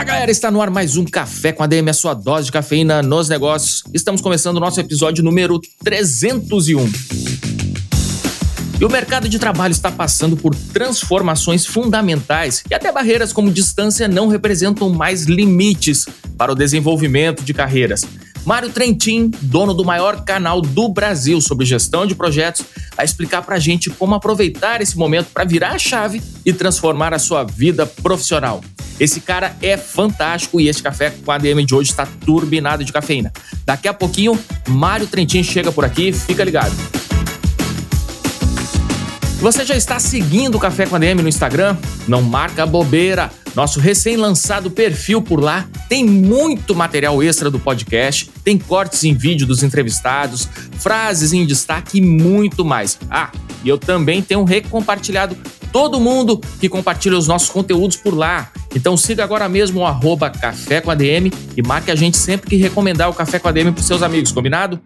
Fala galera, está no ar mais um Café com ADM, a sua dose de cafeína nos negócios. Estamos começando o nosso episódio número 301. E o mercado de trabalho está passando por transformações fundamentais e até barreiras como distância não representam mais limites para o desenvolvimento de carreiras. Mário Trentin, dono do maior canal do Brasil sobre gestão de projetos, vai explicar para a gente como aproveitar esse momento para virar a chave e transformar a sua vida profissional. Esse cara é fantástico e esse café com ADM de hoje está turbinado de cafeína. Daqui a pouquinho, Mário Trentin chega por aqui, fica ligado. Você já está seguindo o Café com a DM no Instagram? Não marca bobeira. Nosso recém-lançado perfil por lá tem muito material extra do podcast, tem cortes em vídeo dos entrevistados, frases em destaque e muito mais. Ah, e eu também tenho recompartilhado todo mundo que compartilha os nossos conteúdos por lá. Então siga agora mesmo o arroba Café com ADM e marque a gente sempre que recomendar o Café com ADM para seus amigos, combinado?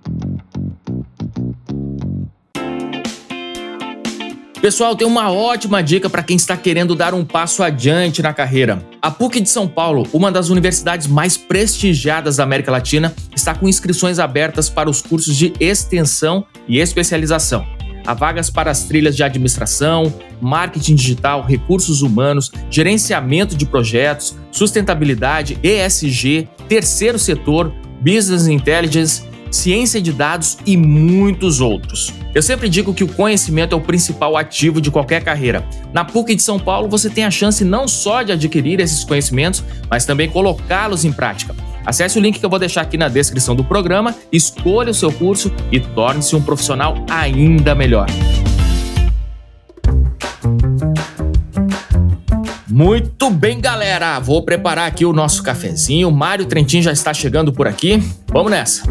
Pessoal, tem uma ótima dica para quem está querendo dar um passo adiante na carreira. A PUC de São Paulo, uma das universidades mais prestigiadas da América Latina, está com inscrições abertas para os cursos de extensão e especialização. Há vagas para as trilhas de administração, marketing digital, recursos humanos, gerenciamento de projetos, sustentabilidade, ESG, terceiro setor, business intelligence ciência de dados e muitos outros. Eu sempre digo que o conhecimento é o principal ativo de qualquer carreira. Na PUC de São Paulo, você tem a chance não só de adquirir esses conhecimentos, mas também colocá-los em prática. Acesse o link que eu vou deixar aqui na descrição do programa, escolha o seu curso e torne-se um profissional ainda melhor. Muito bem, galera. Vou preparar aqui o nosso cafezinho. Mário Trentin já está chegando por aqui. Vamos nessa.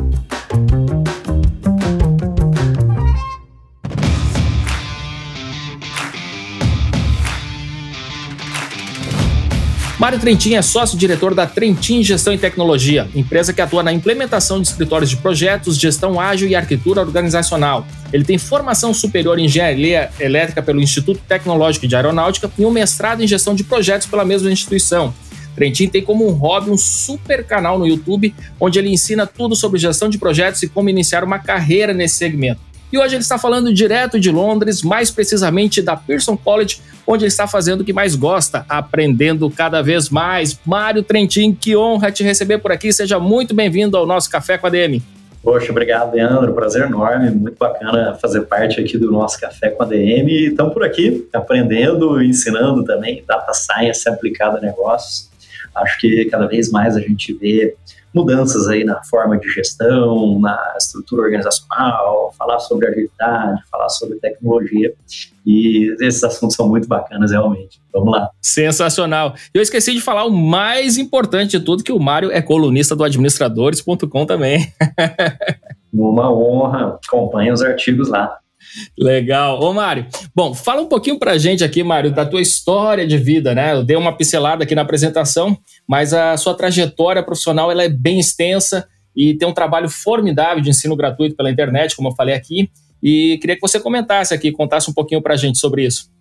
Mário Trentin é sócio-diretor da Trentin Gestão e Tecnologia, empresa que atua na implementação de escritórios de projetos, gestão ágil e arquitetura organizacional. Ele tem formação superior em engenharia elétrica pelo Instituto Tecnológico de Aeronáutica e um mestrado em gestão de projetos pela mesma instituição. Trentin tem como um hobby um super canal no YouTube, onde ele ensina tudo sobre gestão de projetos e como iniciar uma carreira nesse segmento. E hoje ele está falando direto de Londres, mais precisamente da Pearson College, onde ele está fazendo o que mais gosta, aprendendo cada vez mais. Mário Trentin, que honra te receber por aqui. Seja muito bem-vindo ao nosso Café com a DM. Poxa, obrigado, Leandro. Prazer enorme. Muito bacana fazer parte aqui do nosso Café com a DM. Estamos por aqui aprendendo, ensinando também data science aplicada a negócios. Acho que cada vez mais a gente vê mudanças aí na forma de gestão, na estrutura organizacional, falar sobre agilidade, falar sobre tecnologia. E esses assuntos são muito bacanas, realmente. Vamos lá. Sensacional. Eu esqueci de falar o mais importante de tudo, que o Mário é colunista do administradores.com também. Uma honra. Acompanhe os artigos lá. Legal. Ô, Mário, bom, fala um pouquinho pra gente aqui, Mário, da tua história de vida, né? Eu dei uma pincelada aqui na apresentação, mas a sua trajetória profissional ela é bem extensa e tem um trabalho formidável de ensino gratuito pela internet, como eu falei aqui, e queria que você comentasse aqui, contasse um pouquinho pra gente sobre isso.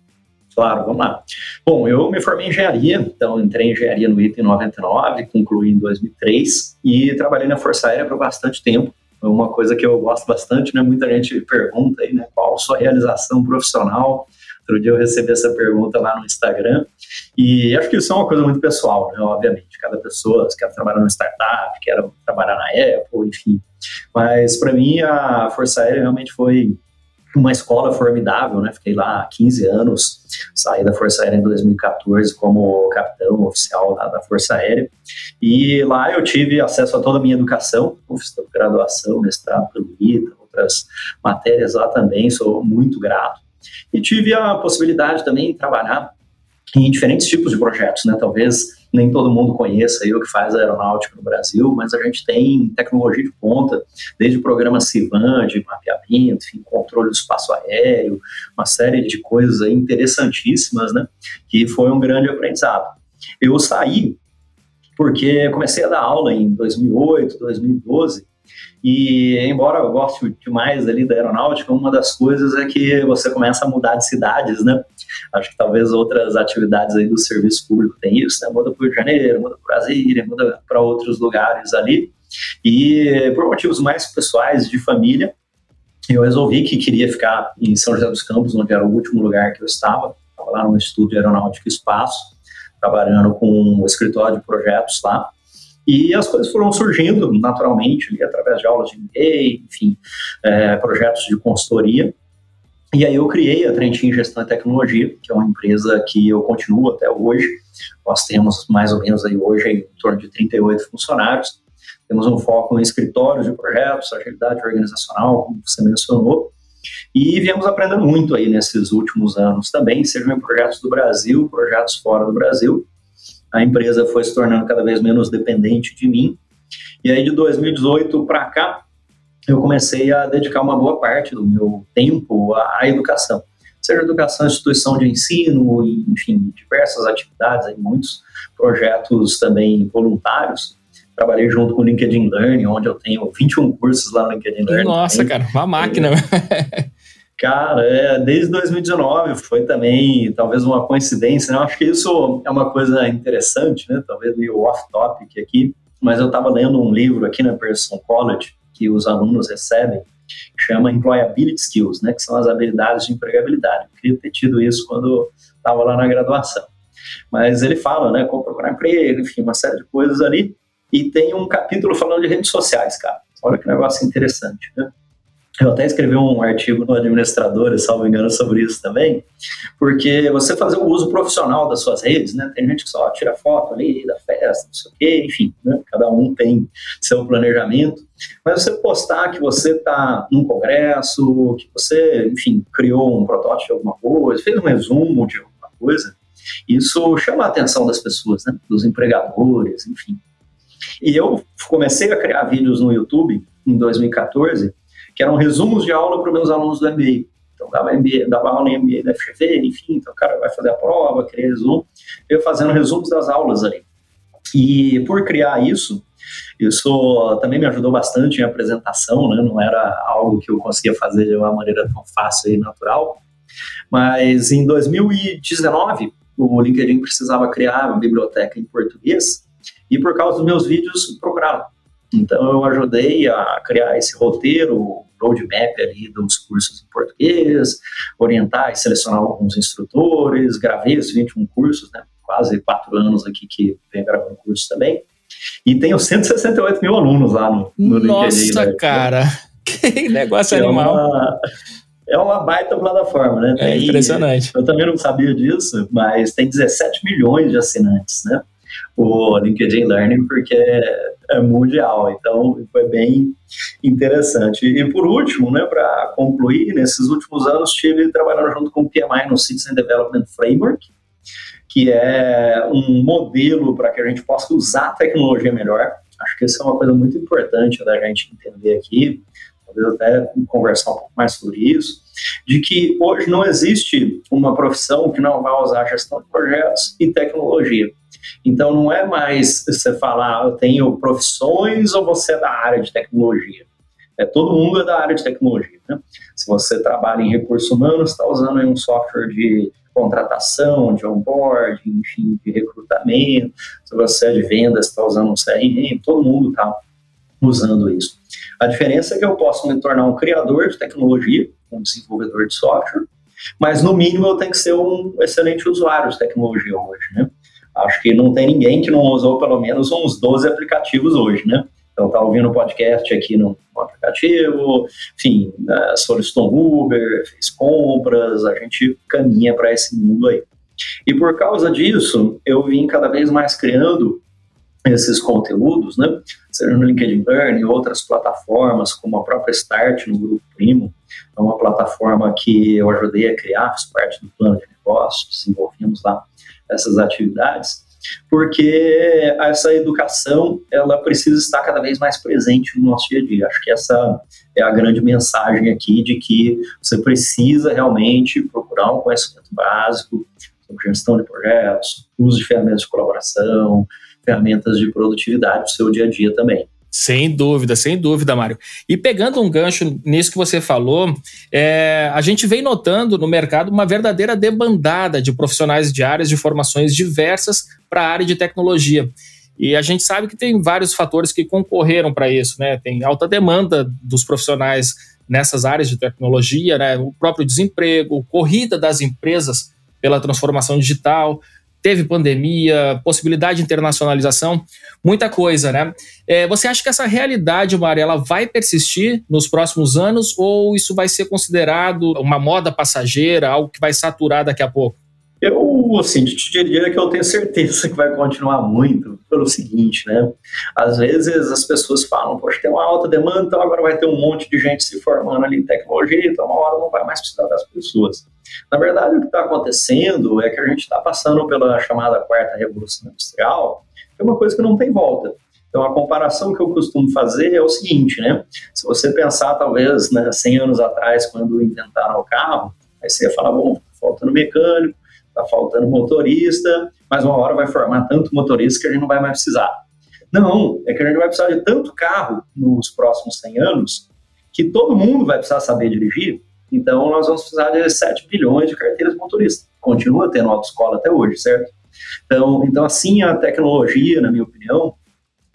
Claro, vamos lá. Bom, eu me formei em engenharia, então entrei em engenharia no ITA em 99, concluí em 2003 e trabalhei na Força Aérea por bastante tempo uma coisa que eu gosto bastante, né? Muita gente pergunta aí, né? Qual sua realização profissional? Outro dia eu recebi essa pergunta lá no Instagram e acho que isso é uma coisa muito pessoal, né? Obviamente, cada pessoa quer trabalhar numa startup, quer trabalhar na Apple, enfim. Mas para mim a Força Aérea realmente foi uma escola formidável, né? Fiquei lá 15 anos, saí da Força Aérea em 2014 como capitão oficial da, da Força Aérea. E lá eu tive acesso a toda a minha educação, graduação, mestrado pelo ITA, outras matérias lá também, sou muito grato. E tive a possibilidade também de trabalhar em diferentes tipos de projetos, né? Talvez nem todo mundo conheça aí o que faz a aeronáutica no Brasil, mas a gente tem tecnologia de ponta, desde o programa Civan, de mapeamento, enfim, controle do espaço aéreo, uma série de coisas interessantíssimas, né? Que foi um grande aprendizado. Eu saí porque comecei a dar aula em 2008, 2012, e embora eu goste demais ali da aeronáutica, uma das coisas é que você começa a mudar de cidades, né? Acho que talvez outras atividades aí do serviço público tem isso, né? Muda para o Rio de Janeiro, muda para Brasília, muda para outros lugares ali. E por motivos mais pessoais de família, eu resolvi que queria ficar em São José dos Campos, onde era o último lugar que eu estava. Estava lá no Instituto de Aeronáutica e Espaço, trabalhando com o escritório de projetos lá. E as coisas foram surgindo naturalmente ali, através de aulas de MBA, enfim, é, projetos de consultoria. E aí eu criei a Trentin Gestão e Tecnologia, que é uma empresa que eu continuo até hoje. Nós temos mais ou menos aí hoje em torno de 38 funcionários. Temos um foco em escritórios de projetos, agilidade organizacional, como você mencionou. E viemos aprendendo muito aí nesses últimos anos também, sejam em projetos do Brasil, projetos fora do Brasil a empresa foi se tornando cada vez menos dependente de mim. E aí, de 2018 para cá, eu comecei a dedicar uma boa parte do meu tempo à, à educação. Seja educação, instituição de ensino, enfim, diversas atividades, aí, muitos projetos também voluntários. Trabalhei junto com o LinkedIn Learning, onde eu tenho 21 cursos lá no LinkedIn Learning. Nossa, também. cara, uma máquina. Cara, é, desde 2019 foi também talvez uma coincidência, né? Eu acho que isso é uma coisa interessante, né? Talvez meio off-topic aqui, mas eu estava lendo um livro aqui na Pearson College que os alunos recebem, chama Employability Skills, né? Que são as habilidades de empregabilidade. Eu queria ter tido isso quando estava lá na graduação. Mas ele fala, né? Como procurar emprego, enfim, uma série de coisas ali. E tem um capítulo falando de redes sociais, cara. Olha que negócio interessante, né? Eu até escrevi um artigo no Administrador, salvo engano, sobre isso também, porque você fazer o uso profissional das suas redes, né? Tem gente que só tira foto ali da festa, não sei o quê, enfim, né? cada um tem seu planejamento. Mas você postar que você está num congresso, que você, enfim, criou um protótipo de alguma coisa, fez um resumo de alguma coisa, isso chama a atenção das pessoas, né? Dos empregadores, enfim. E eu comecei a criar vídeos no YouTube em 2014 que eram resumos de aula para os meus alunos do MBA. Então, dava, MBA, dava aula em MBA da FGV, enfim, então o cara vai fazer a prova, criar resumo, eu fazendo resumos das aulas ali. E por criar isso, isso também me ajudou bastante em apresentação, né? não era algo que eu conseguia fazer de uma maneira tão fácil e natural. Mas em 2019, o LinkedIn precisava criar uma biblioteca em português e por causa dos meus vídeos procuraram. Então eu ajudei a criar esse roteiro, roadmap ali dos cursos em português, orientar e selecionar alguns instrutores, gravei os 21 cursos, né? Quase quatro anos aqui que venho gravando cursos também. E tenho 168 mil alunos lá no, no Nossa, LinkedIn. Nossa, né? cara! Que negócio é animal. Uma, é uma baita plataforma, né? É tem, é impressionante. Eu também não sabia disso, mas tem 17 milhões de assinantes, né? O LinkedIn Learning, porque é mundial. Então, foi bem interessante. E por último, né, para concluir, nesses últimos anos estive trabalhando junto com o PMI no Citizen Development Framework, que é um modelo para que a gente possa usar a tecnologia melhor. Acho que isso é uma coisa muito importante da gente entender aqui, talvez até conversar um pouco mais sobre isso, de que hoje não existe uma profissão que não vai usar gestão de projetos e tecnologia. Então não é mais você falar, ah, eu tenho profissões ou você é da área de tecnologia. É, todo mundo é da área de tecnologia. Né? Se você trabalha em recursos humanos, está usando um software de contratação, de onboard, enfim, de recrutamento. Se você é de vendas, está usando um CRM, todo mundo está usando isso. A diferença é que eu posso me tornar um criador de tecnologia, um desenvolvedor de software, mas no mínimo eu tenho que ser um excelente usuário de tecnologia hoje, né? Acho que não tem ninguém que não usou pelo menos uns 12 aplicativos hoje, né? Então, tá ouvindo o podcast aqui no, no aplicativo, enfim, né, solicitou um Uber, fez compras, a gente caminha para esse mundo aí. E por causa disso, eu vim cada vez mais criando esses conteúdos, né? Seja no LinkedIn Learning, outras plataformas, como a própria Start no Grupo Primo, é uma plataforma que eu ajudei a criar, faz parte do plano de negócios, desenvolvemos lá essas atividades, porque essa educação ela precisa estar cada vez mais presente no nosso dia a dia. Acho que essa é a grande mensagem aqui de que você precisa realmente procurar um conhecimento básico sobre gestão de projetos, uso de ferramentas de colaboração, ferramentas de produtividade no seu dia a dia também. Sem dúvida, sem dúvida, Mário. E pegando um gancho nisso que você falou, é, a gente vem notando no mercado uma verdadeira debandada de profissionais de áreas de formações diversas para a área de tecnologia. E a gente sabe que tem vários fatores que concorreram para isso, né? Tem alta demanda dos profissionais nessas áreas de tecnologia, né? O próprio desemprego, corrida das empresas pela transformação digital, teve pandemia, possibilidade de internacionalização, muita coisa, né? É, você acha que essa realidade, Mari, ela vai persistir nos próximos anos ou isso vai ser considerado uma moda passageira, algo que vai saturar daqui a pouco? Eu, assim, te diria que eu tenho certeza que vai continuar muito pelo seguinte, né? Às vezes as pessoas falam, poxa, tem uma alta demanda, então agora vai ter um monte de gente se formando ali em tecnologia, então uma hora não vai mais precisar das pessoas. Na verdade, o que está acontecendo é que a gente está passando pela chamada quarta revolução industrial, que é uma coisa que não tem volta. Então, a comparação que eu costumo fazer é o seguinte, né? Se você pensar, talvez, né, 100 anos atrás, quando inventaram o carro, aí você ia falar, bom, tá faltando mecânico, está faltando motorista, mas uma hora vai formar tanto motorista que a gente não vai mais precisar. Não, é que a gente vai precisar de tanto carro nos próximos 100 anos que todo mundo vai precisar saber dirigir então, nós vamos precisar de 7 bilhões de carteiras de motorista. Continua tendo autoescola até hoje, certo? Então, então, assim, a tecnologia, na minha opinião,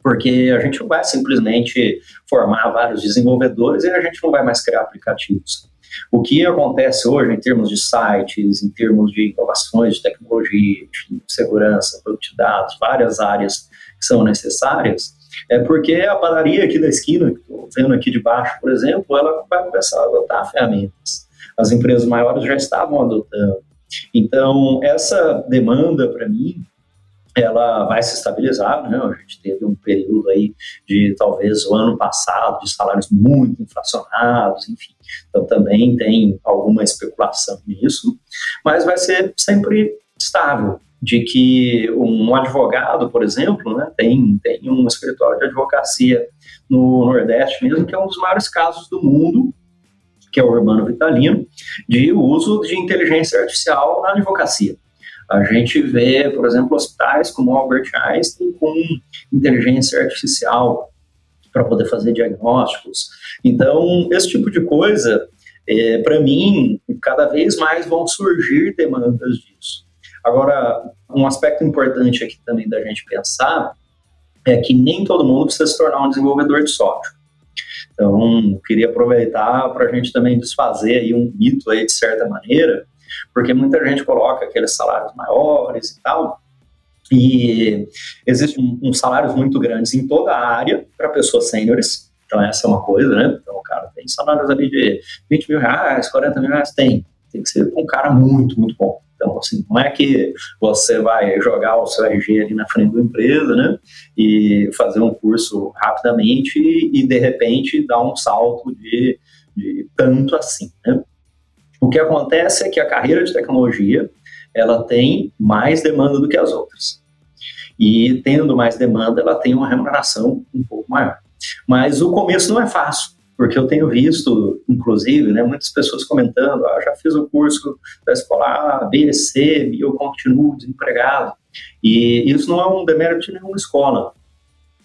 porque a gente não vai simplesmente formar vários desenvolvedores e a gente não vai mais criar aplicativos. O que acontece hoje em termos de sites, em termos de inovações de tecnologia, de segurança, produto de dados, várias áreas que são necessárias, é porque a padaria aqui da esquina, que estou vendo aqui de baixo, por exemplo, ela vai começar a adotar ferramentas. As empresas maiores já estavam adotando. Então, essa demanda, para mim, ela vai se estabilizar, né? A gente teve um período aí de talvez o ano passado de salários muito inflacionados, enfim. Então também tem alguma especulação nisso, mas vai ser sempre estável de que um advogado, por exemplo, né, tem, tem um escritório de advocacia no Nordeste mesmo, que é um dos maiores casos do mundo, que é o Urbano Vitalino, de uso de inteligência artificial na advocacia. A gente vê, por exemplo, hospitais como Albert Einstein com inteligência artificial para poder fazer diagnósticos. Então, esse tipo de coisa, é, para mim, cada vez mais vão surgir demandas disso. Agora, um aspecto importante aqui também da gente pensar é que nem todo mundo precisa se tornar um desenvolvedor de software. Então, queria aproveitar para a gente também desfazer aí um mito aí de certa maneira, porque muita gente coloca aqueles salários maiores e tal, e existem uns salários muito grandes em toda a área para pessoas sêniores, então essa é uma coisa, né? Então o cara tem salários ali de 20 mil reais, 40 mil reais, tem. Tem que ser um cara muito, muito bom. Então, assim, não é que você vai jogar o seu RG ali na frente da empresa, né, e fazer um curso rapidamente e, de repente, dar um salto de, de tanto assim, né. O que acontece é que a carreira de tecnologia, ela tem mais demanda do que as outras. E tendo mais demanda, ela tem uma remuneração um pouco maior. Mas o começo não é fácil porque eu tenho visto, inclusive, né, muitas pessoas comentando, ah, já fiz o curso da escola A, B, C, e eu continuo desempregado. E isso não é um demérito de nenhuma escola.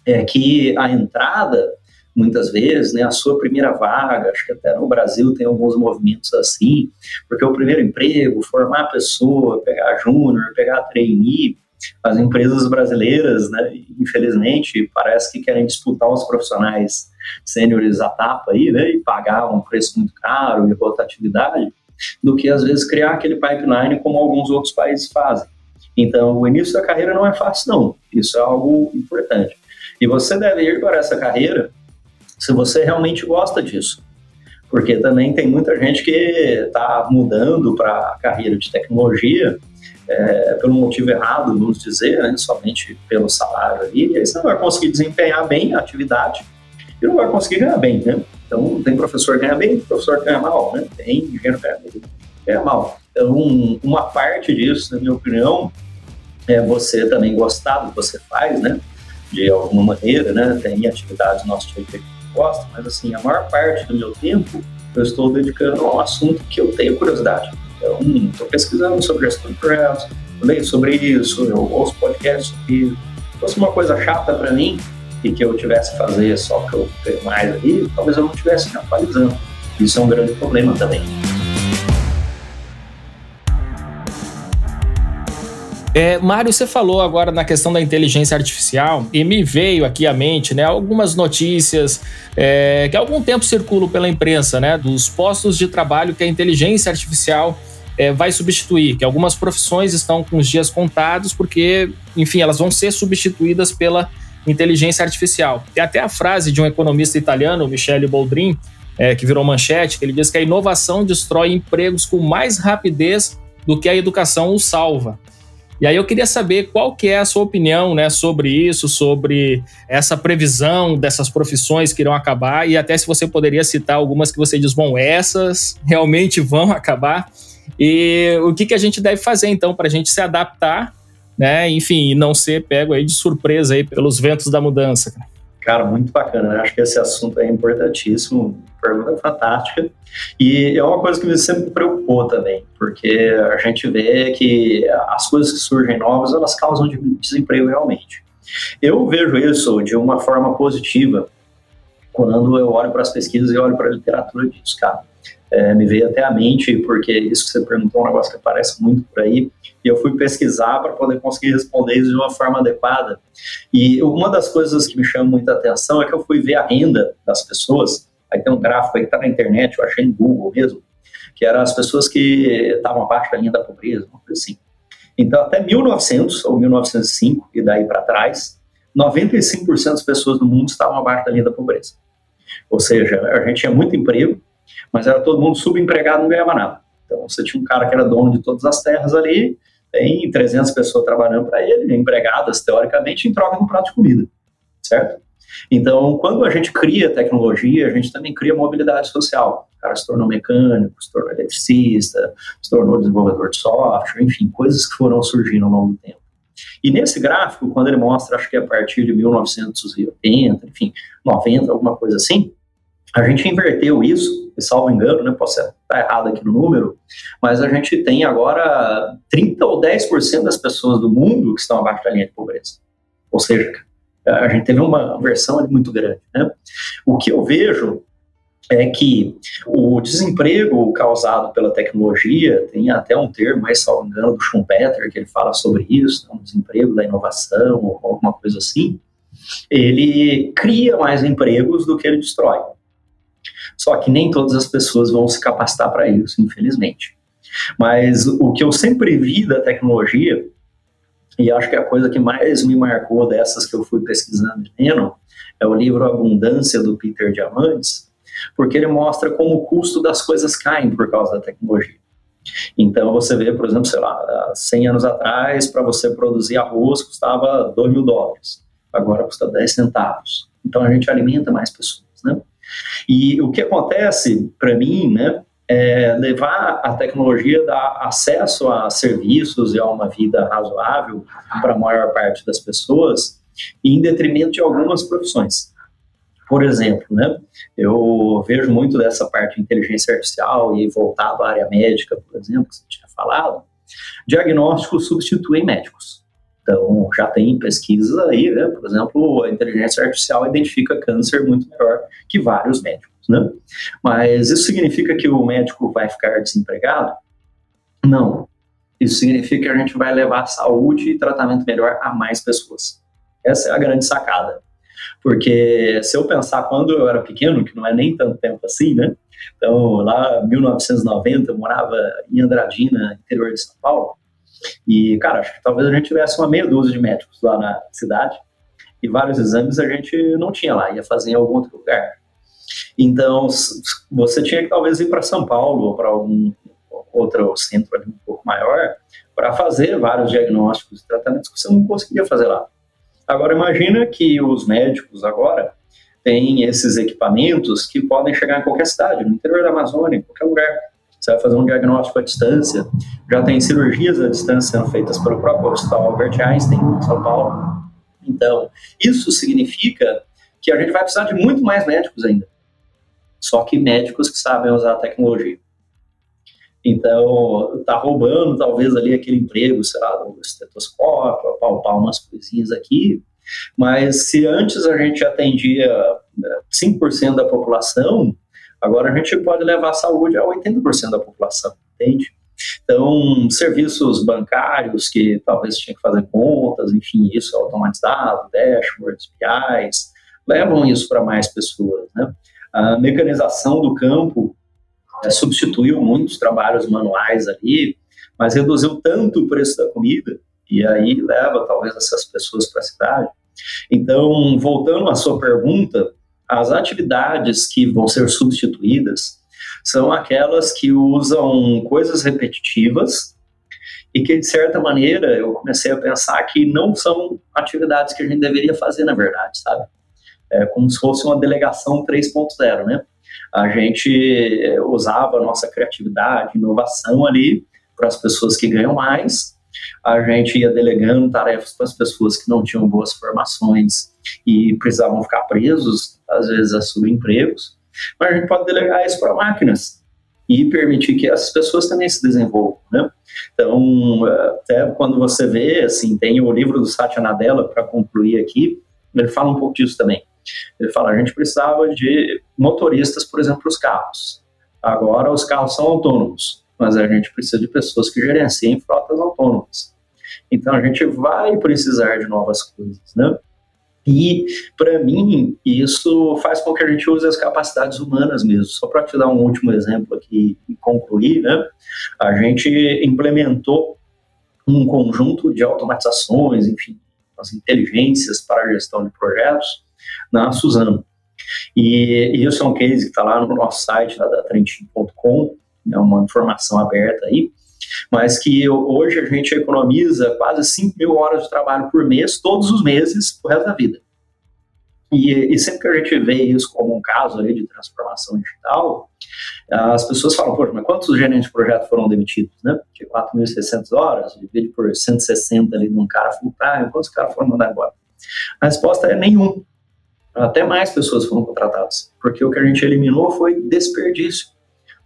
É que a entrada, muitas vezes, né, a sua primeira vaga, acho que até no Brasil tem alguns movimentos assim, porque o primeiro emprego, formar a pessoa, pegar júnior, pegar trainee, as empresas brasileiras, né, infelizmente, parece que querem disputar os profissionais sêniores à tapa aí, né, e pagar um preço muito caro e rotatividade, do que às vezes criar aquele pipeline como alguns outros países fazem. Então, o início da carreira não é fácil, não. Isso é algo importante. E você deve ir para essa carreira se você realmente gosta disso. Porque também tem muita gente que está mudando para a carreira de tecnologia é, pelo motivo errado, vamos dizer, né, somente pelo salário ali, e aí você não vai conseguir desempenhar bem a atividade e não vai conseguir ganhar bem, né? Então, tem professor que ganha bem, professor que ganha mal, né? Tem engenheiro que ganha bem, ganha mal. Então, uma parte disso, na minha opinião, é você também gostar do que você faz, né? De alguma maneira, né? Tem atividades no nosso dia que gosta, mas assim, a maior parte do meu tempo eu estou dedicando a um assunto que eu tenho curiosidade. Então, estou pesquisando sobre gestão de projetos, leio sobre isso, eu ouço podcasts sobre isso. Se fosse uma coisa chata para mim e que eu tivesse que fazer só que eu tenho mais ali, talvez eu não estivesse me atualizando. Isso é um grande problema também. É, Mário, você falou agora na questão da inteligência artificial e me veio aqui à mente né, algumas notícias é, que há algum tempo circulam pela imprensa, né, dos postos de trabalho que a inteligência artificial é, vai substituir, que algumas profissões estão com os dias contados porque, enfim, elas vão ser substituídas pela inteligência artificial. Tem até a frase de um economista italiano, Michele Boldrin, é, que virou manchete, que ele diz que a inovação destrói empregos com mais rapidez do que a educação os salva. E aí eu queria saber qual que é a sua opinião né, sobre isso, sobre essa previsão dessas profissões que irão acabar e até se você poderia citar algumas que você diz, bom, essas realmente vão acabar. E o que, que a gente deve fazer então para a gente se adaptar, né? Enfim, e não ser pego aí de surpresa aí pelos ventos da mudança. Cara, muito bacana. Né? Acho que esse assunto é importantíssimo. Pergunta fantástica. E é uma coisa que me sempre preocupou também, porque a gente vê que as coisas que surgem novas, elas causam desemprego realmente. Eu vejo isso de uma forma positiva quando eu olho para as pesquisas e olho para a literatura disso, cara. É, me veio até a mente, porque isso que você perguntou é um negócio que aparece muito por aí, e eu fui pesquisar para poder conseguir responder isso de uma forma adequada. E uma das coisas que me chama muita atenção é que eu fui ver a renda das pessoas. Aí tem um gráfico aí que está na internet, eu achei em Google mesmo, que eram as pessoas que estavam abaixo da linha da pobreza, uma coisa assim. Então, até 1900 ou 1905 e daí para trás, 95% das pessoas do mundo estavam abaixo da linha da pobreza. Ou seja, a gente tinha muito emprego, mas era todo mundo subempregado, não ganhava nada. Então, você tinha um cara que era dono de todas as terras ali, tem 300 pessoas trabalhando para ele, empregadas, teoricamente, em troca de um prato de comida, certo? Então, quando a gente cria tecnologia, a gente também cria mobilidade social. O cara se tornou mecânico, se tornou eletricista, se tornou desenvolvedor de software, enfim, coisas que foram surgindo ao longo do tempo. E nesse gráfico, quando ele mostra, acho que a partir de 1980, enfim, 90, alguma coisa assim, a gente inverteu isso, e salvo engano, né, posso estar errado aqui no número, mas a gente tem agora 30 ou 10% das pessoas do mundo que estão abaixo da linha de pobreza. Ou seja, a gente teve uma versão muito grande. Né? O que eu vejo é que o desemprego causado pela tecnologia, tem até um termo, mais salvo engano, do Schumpeter, que ele fala sobre isso, né, um desemprego da inovação, ou alguma coisa assim, ele cria mais empregos do que ele destrói. Só que nem todas as pessoas vão se capacitar para isso, infelizmente. Mas o que eu sempre vi da tecnologia, e acho que a coisa que mais me marcou dessas que eu fui pesquisando e lendo, é o livro Abundância do Peter Diamandis, porque ele mostra como o custo das coisas caem por causa da tecnologia. Então você vê, por exemplo, sei lá, 100 anos atrás, para você produzir arroz custava 2 mil dólares, agora custa 10 centavos. Então a gente alimenta mais pessoas, né? E o que acontece para mim, né, é levar a tecnologia dar acesso a serviços e a uma vida razoável para a maior parte das pessoas, em detrimento de algumas profissões. Por exemplo, né, eu vejo muito dessa parte de inteligência artificial e voltado à área médica, por exemplo, que você tinha falado, diagnósticos substituem médicos. Então, já tem pesquisas aí, né? Por exemplo, a inteligência artificial identifica câncer muito melhor que vários médicos, né? Mas isso significa que o médico vai ficar desempregado? Não. Isso significa que a gente vai levar saúde e tratamento melhor a mais pessoas. Essa é a grande sacada. Porque se eu pensar quando eu era pequeno, que não é nem tanto tempo assim, né? Então, lá em 1990, eu morava em Andradina, interior de São Paulo. E, cara, acho que talvez a gente tivesse uma meia dúzia de médicos lá na cidade e vários exames a gente não tinha lá, ia fazer em algum outro lugar. Então, você tinha que talvez ir para São Paulo ou para algum outro centro ali um pouco maior para fazer vários diagnósticos e tratamentos que você não conseguia fazer lá. Agora, imagina que os médicos agora têm esses equipamentos que podem chegar em qualquer cidade, no interior da Amazônia, em qualquer lugar você vai fazer um diagnóstico à distância, já tem cirurgias à distância sendo feitas pelo próprio Hospital Albert Einstein, em São Paulo. Então, isso significa que a gente vai precisar de muito mais médicos ainda. Só que médicos que sabem usar a tecnologia. Então, tá roubando talvez ali aquele emprego, sei lá, do estetoscópio, apalpar umas coisinhas aqui, mas se antes a gente atendia 5% né, da população, agora a gente pode levar a saúde a 80% da população, entende? Então, serviços bancários que talvez tinha que fazer contas, enfim, isso é automatizado, dashboards, PIs, levam isso para mais pessoas, né? A mecanização do campo é, substituiu muitos trabalhos manuais ali, mas reduziu tanto o preço da comida, e aí leva talvez essas pessoas para a cidade. Então, voltando à sua pergunta, as atividades que vão ser substituídas são aquelas que usam coisas repetitivas e que, de certa maneira, eu comecei a pensar que não são atividades que a gente deveria fazer, na verdade, sabe? É como se fosse uma delegação 3.0, né? A gente é, usava a nossa criatividade, inovação ali para as pessoas que ganham mais, a gente ia delegando tarefas para as pessoas que não tinham boas formações e precisavam ficar presos, às vezes, a subempregos, mas a gente pode delegar isso para máquinas e permitir que essas pessoas também se desenvolvam, né? Então, até quando você vê, assim, tem o livro do Satya Nadella, para concluir aqui, ele fala um pouco disso também. Ele fala, a gente precisava de motoristas, por exemplo, os carros. Agora os carros são autônomos, mas a gente precisa de pessoas que gerenciem frotas autônomas. Então a gente vai precisar de novas coisas, né? E, para mim, isso faz com que a gente use as capacidades humanas mesmo. Só para te dar um último exemplo aqui e concluir, né? A gente implementou um conjunto de automatizações, enfim, as inteligências para a gestão de projetos na Suzano. E, e isso é um case que está lá no nosso site, da Trentin.com, é uma informação aberta aí, mas que hoje a gente economiza quase 5 mil horas de trabalho por mês, todos os meses, pro resto da vida. E, e, sempre que a gente vê isso como um caso ali de transformação digital, as pessoas falam, poxa, mas quantos gerentes de projeto foram demitidos, né? Porque 4.600 horas, divide por 160 ali de um cara full time, quantos caras foram mandados embora? A resposta é nenhum. Até mais pessoas foram contratadas, porque o que a gente eliminou foi desperdício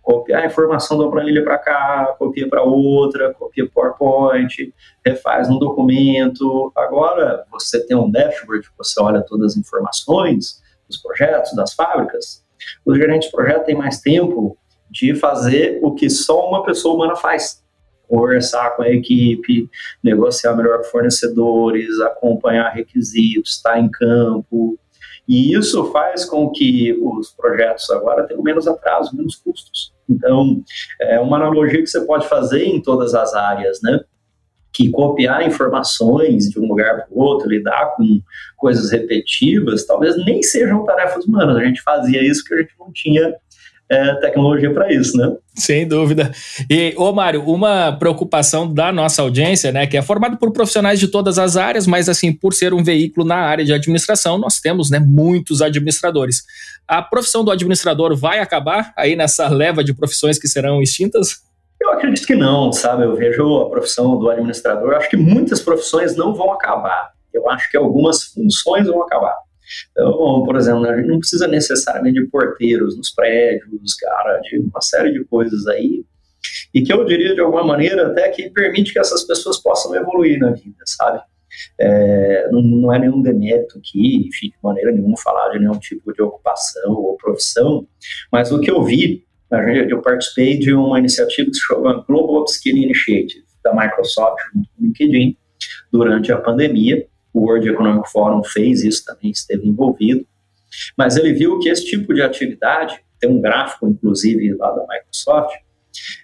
copiar a informação da planilha para cá, copia para outra, copia PowerPoint, refaz um documento. Agora você tem um dashboard, você olha todas as informações dos projetos, das fábricas. O gerente de projeto tem mais tempo de fazer o que só uma pessoa humana faz. Conversar com a equipe, negociar melhor com fornecedores, acompanhar requisitos, estar em campo, e isso faz com que os projetos agora tenham menos atraso, menos custos. Então, é uma analogia que você pode fazer em todas as áreas, né? Que copiar informações de um lugar para o outro, lidar com coisas repetitivas, talvez nem sejam tarefas humanas. A gente fazia isso porque a gente não tinha é, tecnologia para isso, né? Sem dúvida. E, ô Mário, uma preocupação da nossa audiência, né, que é formado por profissionais de todas as áreas, mas assim, por ser um veículo na área de administração, nós temos, né, muitos administradores. A profissão do administrador vai acabar aí nessa leva de profissões que serão extintas? Eu acredito que não, sabe? Eu vejo a profissão do administrador, acho que muitas profissões não vão acabar. Eu acho que algumas funções vão acabar. Então, por exemplo, a gente não precisa necessariamente de porteiros nos prédios, cara, de uma série de coisas aí, e que eu diria de alguma maneira até que permite que essas pessoas possam evoluir na vida, sabe? É, não, não, é nenhum demérito aqui, enfim, de maneira nenhuma falar de nenhum tipo de ocupação ou profissão, mas o que eu vi, eu participei de uma iniciativa que se chama Global Upskilling Initiative, da Microsoft, no LinkedIn, durante a pandemia, o World Economic Forum fez isso também, esteve envolvido. Mas ele viu que esse tipo de atividade, tem um gráfico, inclusive, lá da Microsoft,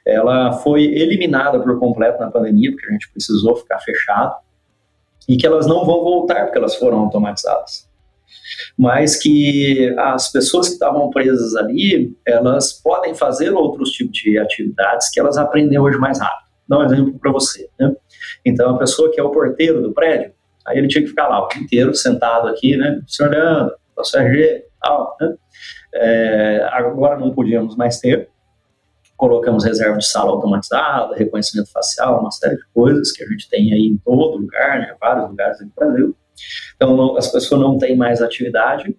ela foi eliminada por completo na pandemia, porque a gente precisou ficar fechado, e que elas não vão voltar porque elas foram automatizadas. Mas que as pessoas que estavam presas ali, elas podem fazer outros tipos de atividades que elas aprendem hoje mais rápido. Dar um exemplo para você. Né? Então, a pessoa que é o porteiro do prédio, Aí ele tinha que ficar lá o dia inteiro sentado aqui, né, se olhando, nosso RG, tal, né? É, agora não podíamos mais ter. colocamos reserva de sala automatizada, reconhecimento facial, uma série de coisas que a gente tem aí em todo lugar, né, vários lugares do Brasil. Então, não, as pessoas não têm mais atividade,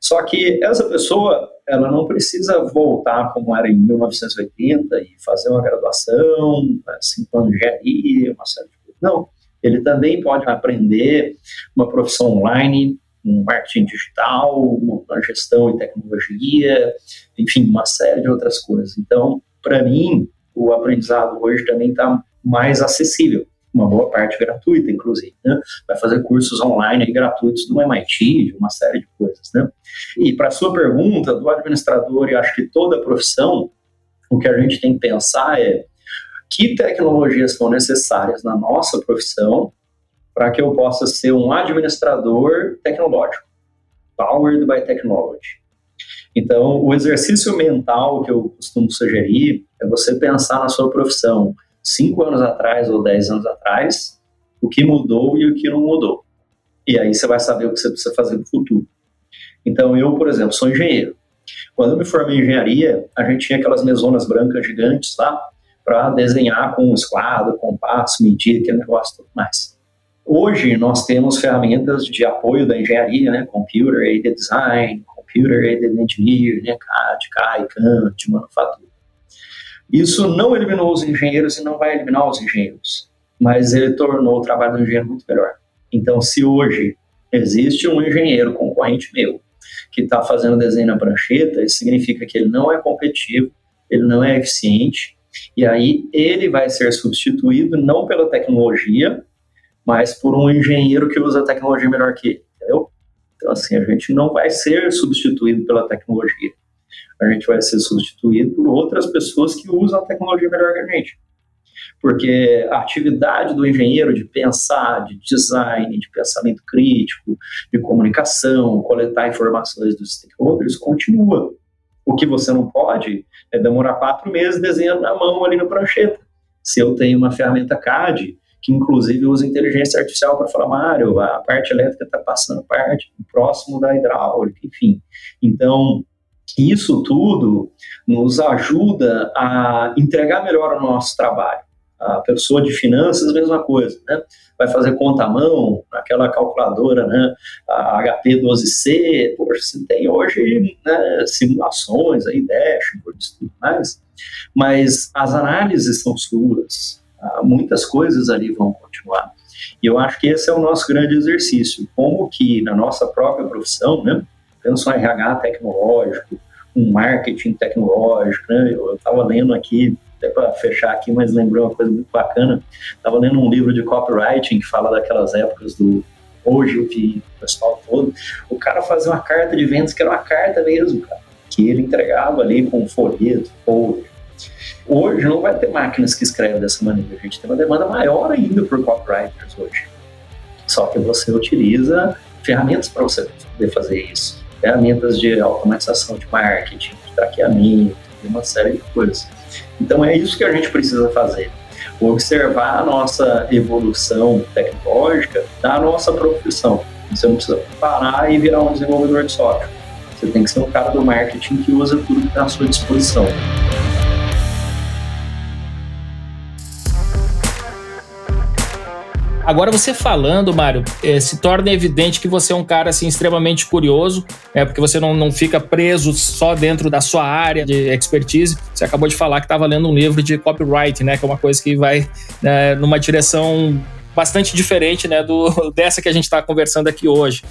só que essa pessoa, ela não precisa voltar como era em 1980 e fazer uma graduação, cinco anos de engenharia, uma série de coisas. Não, ele também pode aprender uma profissão online, um marketing digital, uma gestão e tecnologia, enfim, uma série de outras coisas. Então, para mim, o aprendizado hoje também está mais acessível uma boa parte gratuita, inclusive. Né? Vai fazer cursos online gratuitos do MIT, de uma série de coisas. Né? E para a sua pergunta, do administrador, e acho que toda profissão, o que a gente tem que pensar é que tecnologias são necessárias na nossa profissão para que eu possa ser um administrador tecnológico, powered by technology. Então, o exercício mental que eu costumo sugerir é você pensar na sua profissão cinco anos atrás ou dez anos atrás, o que mudou e o que não mudou. E aí você vai saber o que você precisa fazer no futuro. Então, eu, por exemplo, sou engenheiro. Quando eu me formei em engenharia, a gente tinha aquelas mesonas brancas gigantes lá para desenhar com esquadro, compasso, medir, aquele negócio tudo mais. Hoje nós temos ferramentas de apoio da engenharia, né? Computer Aided Design, Computer Aided Engineer, né? CAD, CAI, CAM, de manufatura. Isso não eliminou os engenheiros e não vai eliminar os engenheiros, mas ele tornou o trabalho do engenheiro muito melhor. Então, se hoje existe um engenheiro concorrente meu que está fazendo desenho na prancheta, isso significa que ele não é competitivo, ele não é eficiente, e aí ele vai ser substituído não pela tecnologia, mas por um engenheiro que usa a tecnologia melhor que ele, entendeu? Então, assim, a gente não vai ser substituído pela tecnologia a gente vai ser substituído por outras pessoas que usam a tecnologia melhor que a gente. Porque a atividade do engenheiro de pensar, de design, de pensamento crítico, de comunicação, coletar informações dos stakeholders continua. O que você não pode é demorar quatro meses desenhando na mão ali no prancheta. Se eu tenho uma ferramenta CAD, que inclusive usa inteligência artificial para falar, Mário, a parte elétrica está passando parte próximo da hidráulica, enfim. Então, isso tudo nos ajuda a entregar melhor o nosso trabalho. A pessoa de finanças, mesma coisa, né? Vai fazer conta à mão, aquela calculadora, né? A HP12C, poxa, você tem hoje né, simulações aí, dashboards e tudo mais, mas as análises são suas, tá? muitas coisas ali vão continuar. E eu acho que esse é o nosso grande exercício, como que na nossa própria profissão, né? pensa um RH tecnológico, um marketing tecnológico, né? Eu estava lendo aqui, até para fechar aqui, mas lembrou uma coisa muito bacana, estava lendo um livro de copywriting que fala daquelas épocas do hoje eu vi o pessoal todo, o cara fazia uma carta de vendas que era uma carta mesmo, cara, que ele entregava ali com folheto, folder. Hoje não vai ter máquinas que escrevem dessa maneira, a gente tem uma demanda maior ainda por copywriters hoje. Só que você utiliza ferramentas para você poder fazer isso ferramentas de automatização de marketing, de traqueamento, uma série de coisas. Então é isso que a gente precisa fazer. Observar a nossa evolução tecnológica da nossa profissão. Você não precisa parar e virar um desenvolvedor de software. Você tem que ser um cara do marketing que usa tudo que está à sua disposição. Agora você falando, Mário, é, se torna evidente que você é um cara assim extremamente curioso, é porque você não, não fica preso só dentro da sua área de expertise. Você acabou de falar que estava lendo um livro de copyright, né, que é uma coisa que vai né, numa direção bastante diferente, né, do dessa que a gente está conversando aqui hoje.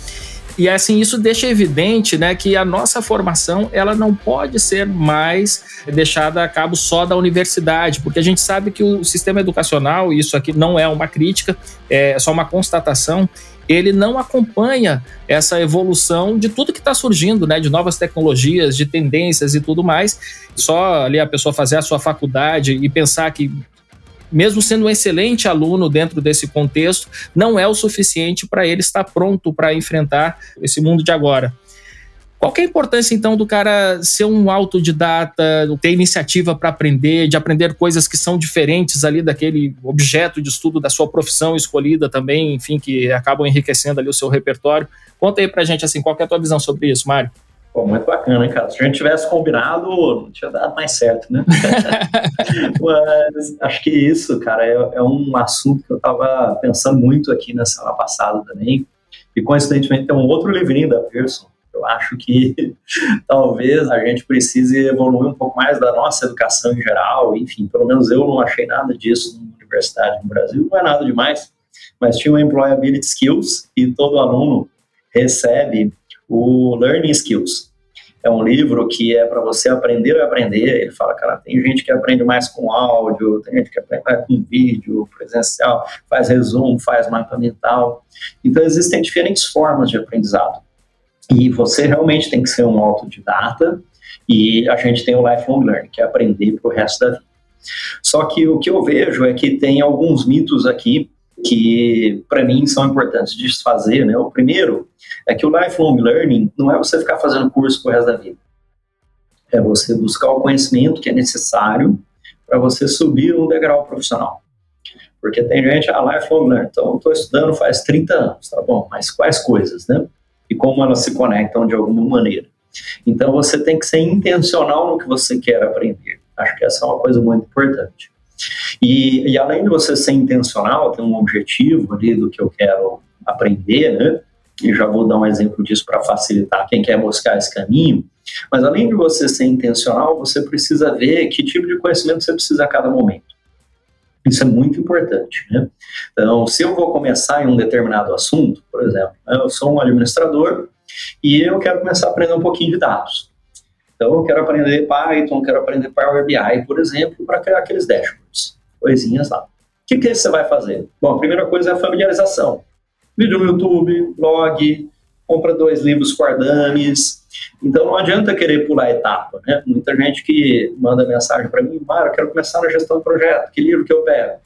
E assim, isso deixa evidente né, que a nossa formação ela não pode ser mais deixada a cabo só da universidade, porque a gente sabe que o sistema educacional, isso aqui não é uma crítica, é só uma constatação, ele não acompanha essa evolução de tudo que está surgindo, né, de novas tecnologias, de tendências e tudo mais. Só ali a pessoa fazer a sua faculdade e pensar que mesmo sendo um excelente aluno dentro desse contexto, não é o suficiente para ele estar pronto para enfrentar esse mundo de agora. Qual é a importância, então, do cara ser um autodidata, ter iniciativa para aprender, de aprender coisas que são diferentes ali daquele objeto de estudo da sua profissão escolhida também, enfim, que acabam enriquecendo ali o seu repertório? Conta aí pra gente, assim, qual é a tua visão sobre isso, Mário? Pô, muito bacana, hein, cara? Se a gente tivesse combinado, não tinha dado mais certo, né? Mas acho que isso, cara, é, é, um assunto que eu tava pensando muito aqui na semana passada também. E coincidentemente tem um outro livrinho da Pearson. Eu acho que talvez a gente precise evoluir um pouco mais da nossa educação em geral. Enfim, pelo menos eu não achei nada disso na universidade no Brasil. Não é nada demais, mas tinha o Employability Skills e todo aluno recebe o Learning Skills. É um livro que é para você aprender a aprender. Ele fala, cara, tem gente que aprende mais com áudio, tem gente que aprende mais com vídeo, presencial, faz resumo, faz mapa mental. Então, existem diferentes formas de aprendizado. E você realmente tem que ser um autodidata e a gente tem o lifelong learning, que é aprender para o resto da vida. Só que o que eu vejo é que tem alguns mitos aqui que para mim são importantes de desfazer, né? O primeiro é que o lifelong learning não é você ficar fazendo curso pro resto da vida. É você buscar o conhecimento que é necessário para você subir um degrau profissional. Porque tem gente, ah, lifelong learning, então estou estudando faz 30 anos, tá bom, mas quais coisas, né? E como elas se conectam de alguma maneira. Então você tem que ser intencional no que você quer aprender. Acho que essa é uma coisa muito importante. E, e além de você ser intencional, ter um objetivo ali do que eu quero aprender, né? E já vou dar um exemplo disso para facilitar quem quer buscar esse caminho. Mas além de você ser intencional, você precisa ver que tipo de conhecimento você precisa a cada momento. Isso é muito importante, né? Então, se eu vou começar em um determinado assunto, por exemplo, né, eu sou um administrador e eu quero começar a aprender um pouquinho de dados. Então, eu quero aprender Python, quero aprender Power BI, por exemplo, para criar aqueles dashboards, coisinhas lá. O que, que você vai fazer? Bom, a primeira coisa é a familiarização. Vídeo no YouTube, blog, compra dois livros com ardames. Então, não adianta querer pular etapa, né? Muita gente que manda mensagem para mim, eu quero começar na gestão do projeto, que livro que eu pego?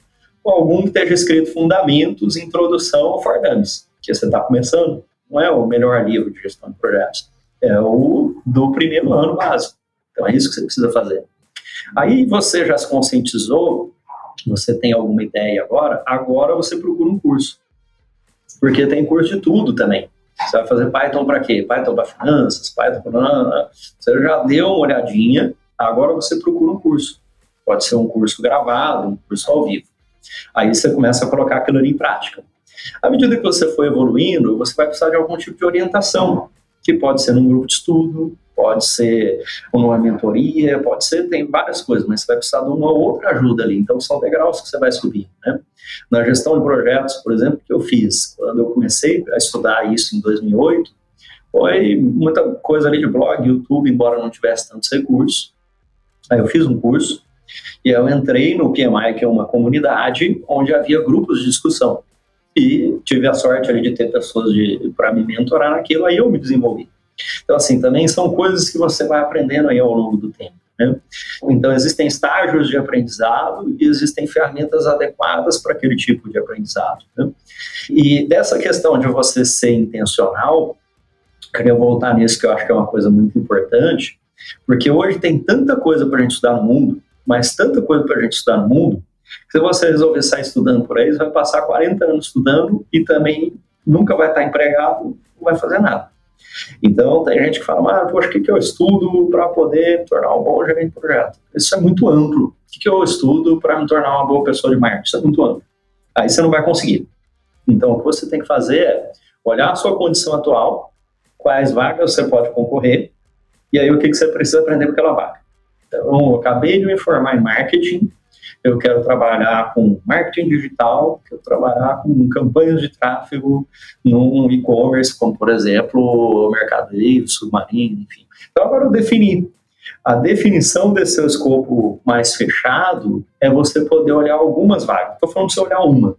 Bom, algum que esteja escrito Fundamentos, Introdução ao Fordames, que você está começando, não é o melhor livro de gestão de projetos é o do primeiro ano básico. Então é isso que você precisa fazer. Aí você já se conscientizou, você tem alguma ideia agora, agora você procura um curso. Porque tem curso de tudo também. Você vai fazer Python para quê? Python para finanças, Python para. Você já deu uma olhadinha, agora você procura um curso. Pode ser um curso gravado, um curso ao vivo. Aí você começa a colocar aquilo ali em prática. À medida que você for evoluindo, você vai precisar de algum tipo de orientação que pode ser num grupo de estudo, pode ser numa mentoria, pode ser, tem várias coisas, mas você vai precisar de uma outra ajuda ali. Então, são degraus que você vai subir. Né? Na gestão de projetos, por exemplo, que eu fiz, quando eu comecei a estudar isso em 2008, foi muita coisa ali de blog, YouTube, embora não tivesse tantos recursos. Aí eu fiz um curso e eu entrei no PMI, que é uma comunidade onde havia grupos de discussão e tive a sorte ali de ter pessoas para me mentorar naquilo, aí eu me desenvolvi. Então, assim, também são coisas que você vai aprendendo aí ao longo do tempo. Né? Então, existem estágios de aprendizado e existem ferramentas adequadas para aquele tipo de aprendizado. Né? E dessa questão de você ser intencional, queria voltar nisso que eu acho que é uma coisa muito importante, porque hoje tem tanta coisa para a gente estudar no mundo, mas tanta coisa para a gente estudar no mundo, se você resolver sair estudando por aí, você vai passar 40 anos estudando e também nunca vai estar empregado, não vai fazer nada. Então, tem gente que fala, ah, poxa, o que, que eu estudo para poder tornar um bom gerente de projeto? Isso é muito amplo. O que, que eu estudo para me tornar uma boa pessoa de marketing? Isso é muito amplo. Aí você não vai conseguir. Então, o que você tem que fazer é olhar a sua condição atual, quais vagas você pode concorrer, e aí o que, que você precisa aprender com aquela vaga. Então, eu acabei de me formar em marketing, eu quero trabalhar com marketing digital, quero trabalhar com campanhas de tráfego num e-commerce, como por exemplo Mercado Livre, Submarino, enfim. Então agora eu defini. A definição desse seu escopo mais fechado é você poder olhar algumas vagas. Estou falando de você olhar uma,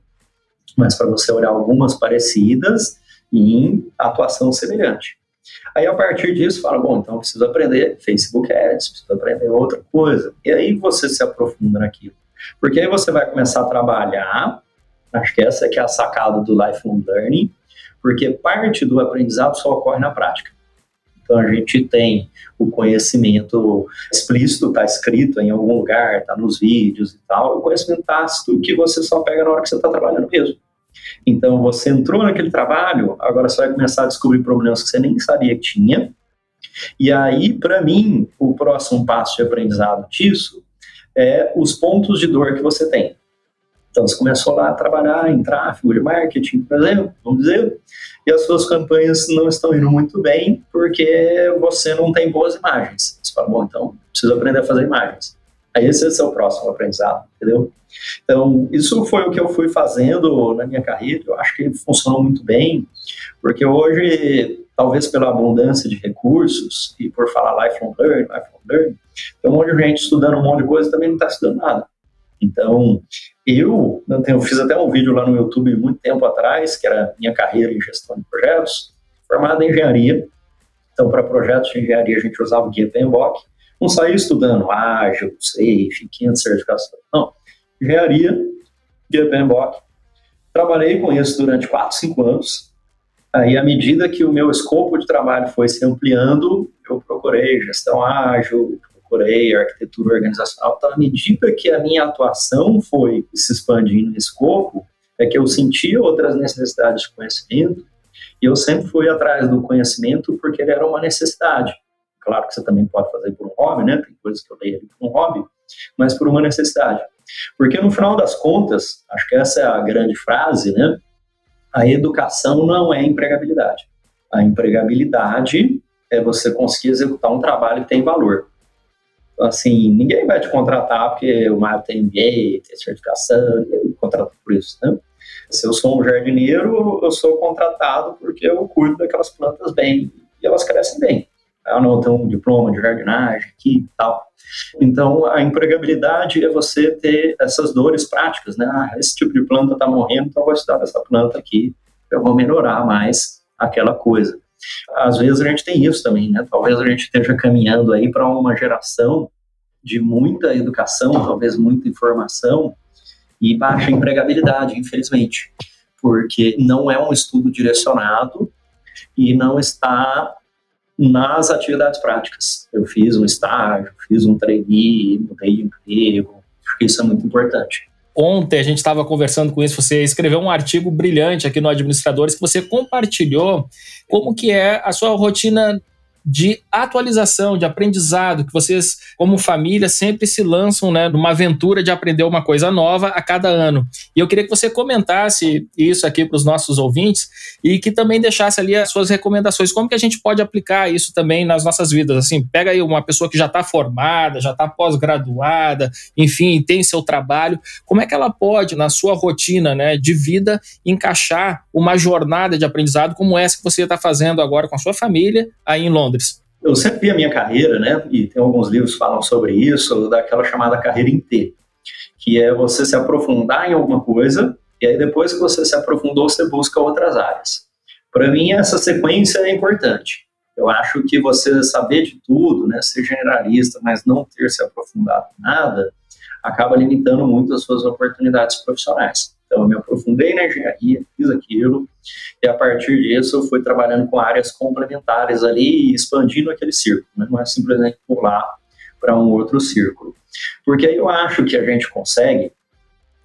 mas para você olhar algumas parecidas em atuação semelhante. Aí, a partir disso, fala, bom, então eu preciso aprender Facebook Ads, preciso aprender outra coisa. E aí você se aprofunda naquilo. Porque aí você vai começar a trabalhar, acho que essa é, é a sacada do lifelong learning, porque parte do aprendizado só ocorre na prática. Então a gente tem o conhecimento explícito, está escrito em algum lugar, está nos vídeos e tal, o conhecimento tácito que você só pega na hora que você está trabalhando mesmo. Então você entrou naquele trabalho, agora você vai começar a descobrir problemas que você nem sabia que tinha, E aí, para mim, o próximo passo de aprendizado disso é os pontos de dor que você tem. Então, você começou lá a trabalhar em tráfego de marketing, por exemplo, vamos dizer, e as suas campanhas não estão indo muito bem porque você não tem boas imagens. Você fala, bom, então preciso aprender a fazer imagens. Aí esse é o seu próximo aprendizado, entendeu? Então, isso foi o que eu fui fazendo na minha carreira, eu acho que funcionou muito bem, porque hoje, talvez pela abundância de recursos e por falar lifelong learning, lifelong learning, tem um monte de gente estudando um monte de coisa e também não está estudando nada. Então, eu, eu fiz até um vídeo lá no YouTube muito tempo atrás, que era minha carreira em gestão de projetos, formada em engenharia. Então, para projetos de engenharia, a gente usava o guia PMBOK. Não saía estudando ágil, safe, 500 certificações. Não. Engenharia, guia PMBOK. Trabalhei com isso durante 4, 5 anos. Aí, à medida que o meu escopo de trabalho foi se ampliando, eu procurei gestão ágil, procurei arquitetura organizacional. Então, à medida que a minha atuação foi se expandindo nesse escopo, é que eu sentia outras necessidades de conhecimento e eu sempre fui atrás do conhecimento porque ele era uma necessidade. Claro que você também pode fazer por um hobby, né? Tem coisas que eu leio por um hobby, mas por uma necessidade. Porque no final das contas, acho que essa é a grande frase, né? A educação não é empregabilidade. A empregabilidade é você conseguir executar um trabalho que tem valor assim, ninguém vai te contratar porque o Mário tem MBA, tem certificação, ninguém contrata por isso, né? Se eu sou um jardineiro, eu sou contratado porque eu cuido daquelas plantas bem e elas crescem bem. Tenho um diploma de jardinagem aqui e tal. Então, a empregabilidade é você ter essas dores práticas, né? Ah, esse tipo de planta está morrendo, então eu vou estudar essa planta aqui, eu vou melhorar mais aquela coisa às vezes a gente tem isso também, né? Talvez a gente esteja caminhando aí para uma geração de muita educação, talvez muita informação e baixa empregabilidade, infelizmente, porque não é um estudo direcionado e não está nas atividades práticas. Eu fiz um estágio, fiz um trainee, mudei de emprego, que isso é muito importante. Ontem a gente estava conversando com isso, você escreveu um artigo brilhante aqui no Administradores que você compartilhou como que é a sua rotina de atualização, de aprendizado, que vocês, como família, sempre se lançam né, numa aventura de aprender uma coisa nova a cada ano. E eu queria que você comentasse isso aqui para os nossos ouvintes e que também deixasse ali as suas recomendações. Como que a gente pode aplicar isso também nas nossas vidas? Assim, pega aí uma pessoa que já está formada, já está pós-graduada, enfim, tem seu trabalho. Como é que ela pode, na sua rotina né, de vida, encaixar uma jornada de aprendizado como essa que você está fazendo agora com a sua família aí em Londres? Eu sempre vi a minha carreira, né, e tem alguns livros que falam sobre isso, daquela chamada carreira em T, que é você se aprofundar em alguma coisa, e aí depois que você se aprofundou, você busca outras áreas. Para mim, essa sequência é importante. Eu acho que você saber de tudo, né, ser generalista, mas não ter se aprofundado em nada, acaba limitando muito as suas oportunidades profissionais. Então, eu me aprofundei na engenharia, fiz aquilo, e a partir disso eu fui trabalhando com áreas complementares ali e expandindo aquele círculo, né? não é simplesmente pular para um outro círculo. Porque aí eu acho que a gente consegue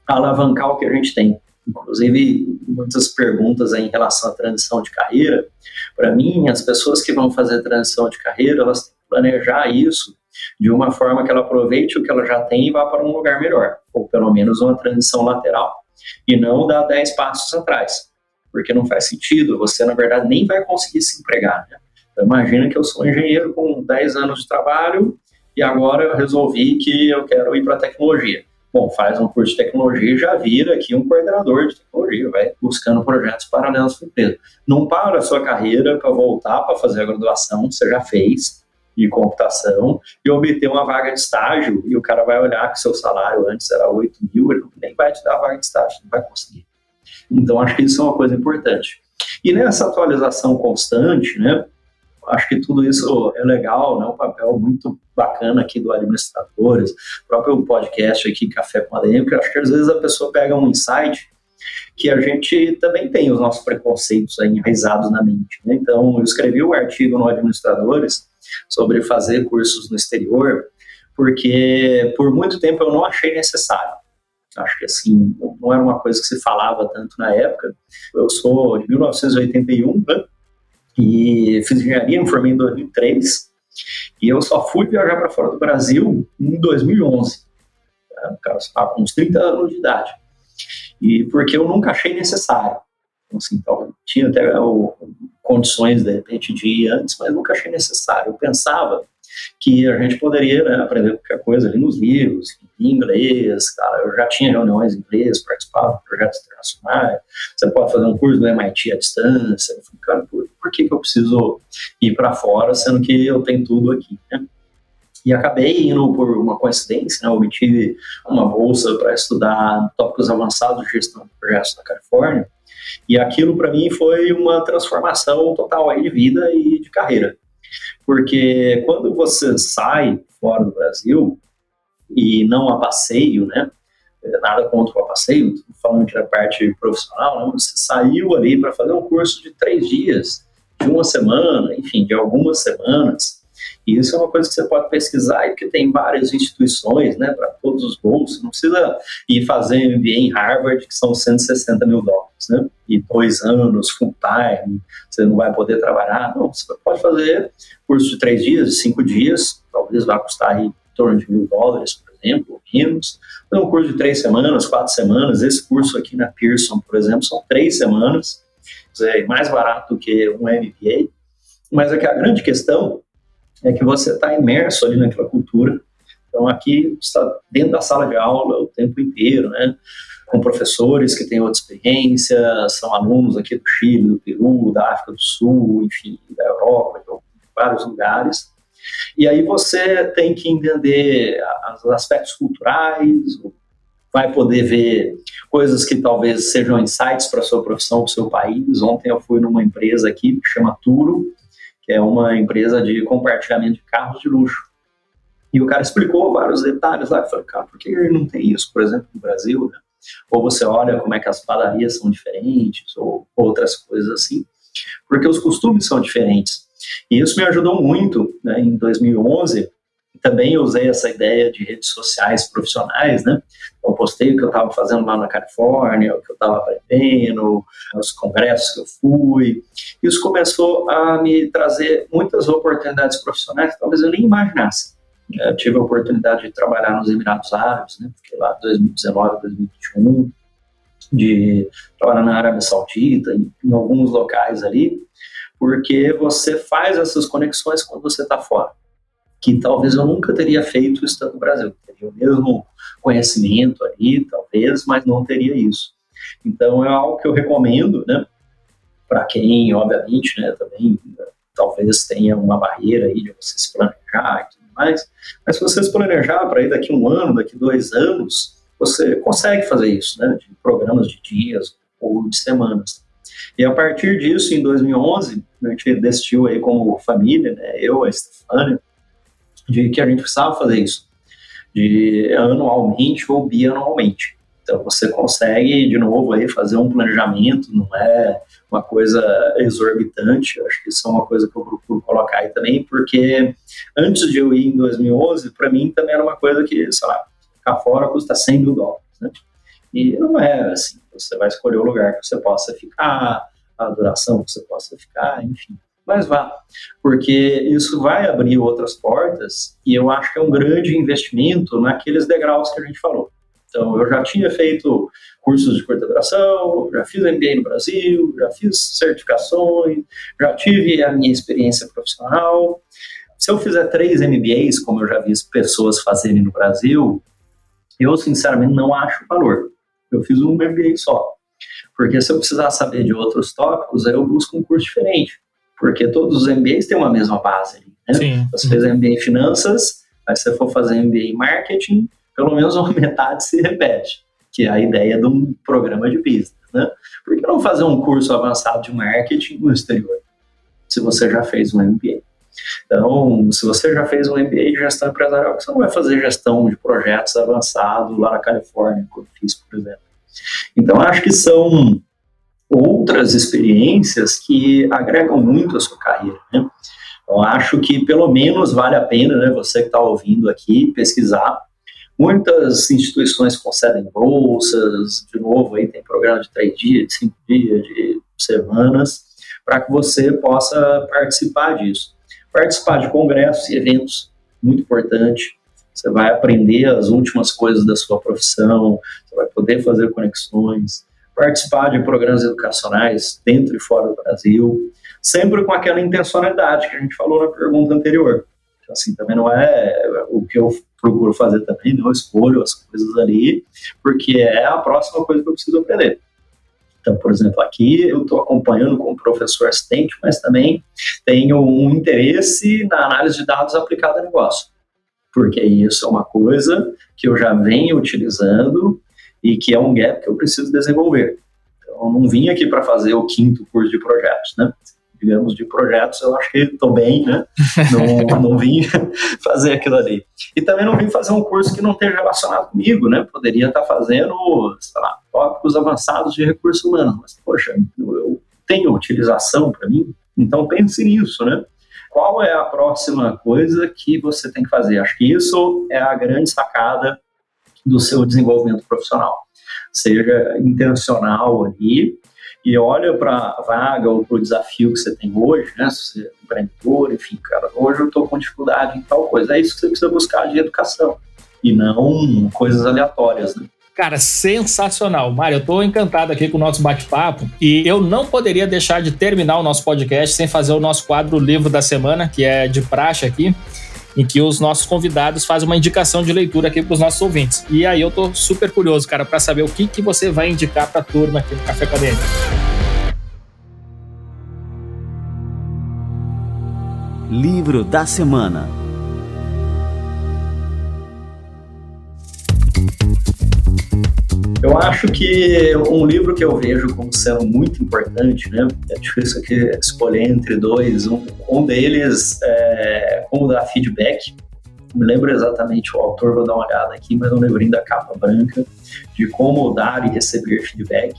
alavancar o que a gente tem. Inclusive, muitas perguntas em relação à transição de carreira. Para mim, as pessoas que vão fazer transição de carreira, elas têm que planejar isso de uma forma que ela aproveite o que ela já tem e vá para um lugar melhor, ou pelo menos uma transição lateral e não dar 10 passos atrás, porque não faz sentido, você na verdade nem vai conseguir se empregar. Né? Então, imagina que eu sou um engenheiro com 10 anos de trabalho e agora eu resolvi que eu quero ir para a tecnologia. Bom, faz um curso de tecnologia e já vira aqui um coordenador de tecnologia, vai buscando projetos paralelos para a empresa. Não para a sua carreira para voltar para fazer a graduação, você já fez, de computação e obter uma vaga de estágio e o cara vai olhar que seu salário antes era 8 mil, ele nem vai te dar a vaga de estágio, não vai conseguir. Então, acho que isso é uma coisa importante. E nessa atualização constante, né, acho que tudo isso é legal, né, um papel muito bacana aqui do administradores, próprio podcast aqui, Café com que acho que às vezes a pessoa pega um insight que a gente também tem os nossos preconceitos enraizados na mente. Né? Então, eu escrevi o um artigo no Administradores sobre fazer cursos no exterior, porque por muito tempo eu não achei necessário. Acho que assim, não era uma coisa que se falava tanto na época. Eu sou de 1981, né? E fiz engenharia, me formei em 2003 e eu só fui viajar para fora do Brasil em 2011. O cara estava com uns 30 anos de idade. E porque eu nunca achei necessário. Então, assim, então, tinha até o, condições, de repente, de ir antes, mas nunca achei necessário. Eu pensava que a gente poderia né, aprender qualquer coisa ali nos livros, em inglês, cara, eu já tinha reuniões em inglês, participava de projetos internacionais, você pode fazer um curso do MIT à distância, eu falei, cara, por, por que, que eu preciso ir para fora, sendo que eu tenho tudo aqui, né? E acabei indo por uma coincidência, né, obtive uma bolsa para estudar tópicos avançados de gestão de projetos na Califórnia, e aquilo para mim foi uma transformação total aí de vida e de carreira. Porque quando você sai fora do Brasil, e não a passeio, né? Nada contra o passeio, falando que a parte profissional, né? você saiu ali para fazer um curso de três dias, de uma semana, enfim, de algumas semanas. E isso é uma coisa que você pode pesquisar e que tem várias instituições, né, para todos os bolsos. Não precisa ir fazer MBA em Harvard, que são 160 mil dólares, né? E dois anos, full time, você não vai poder trabalhar. Não, você pode fazer curso de três dias, cinco dias, talvez vá custar aí em torno de mil dólares, por exemplo, menos. Então, um curso de três semanas, quatro semanas. Esse curso aqui na Pearson, por exemplo, são três semanas. É mais barato do que um MBA. Mas aqui a grande questão é que você está imerso ali naquela cultura. Então, aqui está dentro da sala de aula o tempo inteiro, né? Com professores que têm outra experiência, são alunos aqui do Chile, do Peru, da África do Sul, enfim, da Europa, de vários lugares. E aí você tem que entender os aspectos culturais, vai poder ver coisas que talvez sejam insights para a sua profissão, para o seu país. Ontem eu fui numa empresa aqui que chama Turo, que é uma empresa de compartilhamento de carros de luxo. E o cara explicou vários detalhes lá. Eu falei, cara, por que não tem isso, por exemplo, no Brasil? Né? Ou você olha como é que as padarias são diferentes, ou outras coisas assim. Porque os costumes são diferentes. E isso me ajudou muito né, em 2011 também usei essa ideia de redes sociais profissionais, né? Eu postei o que eu estava fazendo lá na Califórnia, o que eu estava aprendendo, os congressos que eu fui. Isso começou a me trazer muitas oportunidades profissionais que talvez eu nem imaginasse. Eu tive a oportunidade de trabalhar nos Emirados Árabes, né? Fiquei lá 2019, 2021, de trabalhar na Arábia Saudita, em, em alguns locais ali, porque você faz essas conexões quando você está fora que talvez eu nunca teria feito estando no Brasil. Teria o mesmo conhecimento ali, talvez, mas não teria isso. Então é algo que eu recomendo, né? Para quem, obviamente, né, também talvez tenha uma barreira aí de você se planejar e tudo mais. Mas se você se planejar para ir daqui um ano, daqui dois anos, você consegue fazer isso, né? De programas de dias ou de semanas. E a partir disso, em 2011, a gente decidiu aí como família, né? Eu, a Stefania, de que a gente precisava fazer isso, de anualmente ou bianualmente. Então você consegue, de novo, aí, fazer um planejamento, não é uma coisa exorbitante, acho que isso é uma coisa que eu procuro colocar aí também, porque antes de eu ir em 2011, para mim também era uma coisa que, sei lá, ficar fora custa 100 mil dólares, né? E não é assim, você vai escolher o lugar que você possa ficar, a duração que você possa ficar, enfim mas vá, porque isso vai abrir outras portas e eu acho que é um grande investimento naqueles degraus que a gente falou. Então, eu já tinha feito cursos de curta duração, já fiz MBA no Brasil, já fiz certificações, já tive a minha experiência profissional. Se eu fizer três MBAs, como eu já vi pessoas fazerem no Brasil, eu sinceramente não acho valor. Eu fiz um MBA só. Porque se eu precisar saber de outros tópicos, aí eu busco um curso diferente porque todos os MBAs têm uma mesma base. Né? Sim. Você fez MBA em finanças, aí você for fazer MBA em marketing, pelo menos uma metade se repete, que é a ideia de um programa de business. Né? Por que não fazer um curso avançado de marketing no exterior, se você já fez um MBA? Então, se você já fez um MBA de gestão empresarial, você não vai fazer gestão de projetos avançados lá na Califórnia, como eu fiz, por exemplo. Então, acho que são outras experiências que agregam muito a sua carreira. Né? Eu acho que pelo menos vale a pena, né, você que está ouvindo aqui, pesquisar. Muitas instituições concedem bolsas, de novo, aí tem programa de três dias, de cinco dias, de semanas, para que você possa participar disso. Participar de congressos e eventos, muito importante. Você vai aprender as últimas coisas da sua profissão, você vai poder fazer conexões, participar de programas educacionais dentro e fora do Brasil, sempre com aquela intencionalidade que a gente falou na pergunta anterior. Então, assim, também não é o que eu procuro fazer também, não escolho as coisas ali, porque é a próxima coisa que eu preciso aprender. Então, por exemplo, aqui eu estou acompanhando como professor assistente, mas também tenho um interesse na análise de dados aplicada a negócio, porque isso é uma coisa que eu já venho utilizando e que é um gap que eu preciso desenvolver. Então, eu não vim aqui para fazer o quinto curso de projetos, né? Digamos, de projetos, eu acho que estou bem, né? Não, não vim fazer aquilo ali. E também não vim fazer um curso que não esteja relacionado comigo, né? Poderia estar fazendo, sei lá, tópicos avançados de recursos humanos, mas, poxa, eu tenho utilização para mim, então pense nisso, né? Qual é a próxima coisa que você tem que fazer? Acho que isso é a grande sacada do seu desenvolvimento profissional. Seja intencional ali e olha para a vaga ou para o desafio que você tem hoje, né? Se você é empreendedor, enfim, cara, hoje eu estou com dificuldade em tal coisa. É isso que você precisa buscar de educação e não coisas aleatórias, né? Cara, sensacional. Mário, eu estou encantado aqui com o nosso bate-papo e eu não poderia deixar de terminar o nosso podcast sem fazer o nosso quadro Livro da Semana, que é de praxe aqui em que os nossos convidados fazem uma indicação de leitura aqui para os nossos ouvintes. E aí eu tô super curioso, cara, para saber o que, que você vai indicar para a turma aqui no Café Acadêmico. Livro da semana. Eu acho que um livro que eu vejo como sendo muito importante, né? É difícil aqui escolher entre dois. Um, um deles é como dar feedback. Não me lembro exatamente o autor, vou dar uma olhada aqui, mas não lembro da capa branca, de como dar e receber feedback.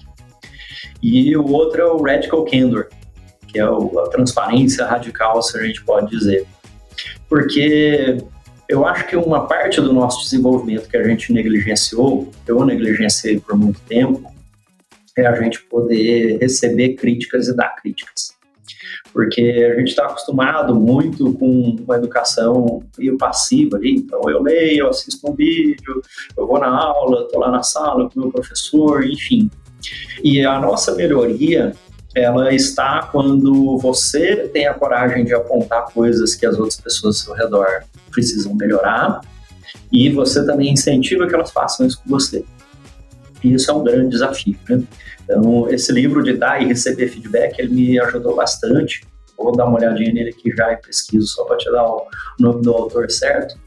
E o outro é o Radical Candor, que é a transparência radical, se a gente pode dizer. Porque eu acho que uma parte do nosso desenvolvimento que a gente negligenciou, eu negligenciei por muito tempo, é a gente poder receber críticas e dar críticas. Porque a gente está acostumado muito com uma educação meio passiva ali. Então, eu leio, eu assisto um vídeo, eu vou na aula, estou lá na sala com o meu professor, enfim. E a nossa melhoria ela está quando você tem a coragem de apontar coisas que as outras pessoas ao seu redor precisam melhorar e você também incentiva que elas façam isso com você. E isso é um grande desafio. Né? Então, esse livro de dar e receber feedback, ele me ajudou bastante. Vou dar uma olhadinha nele aqui já e pesquiso só para te dar o nome do autor certo,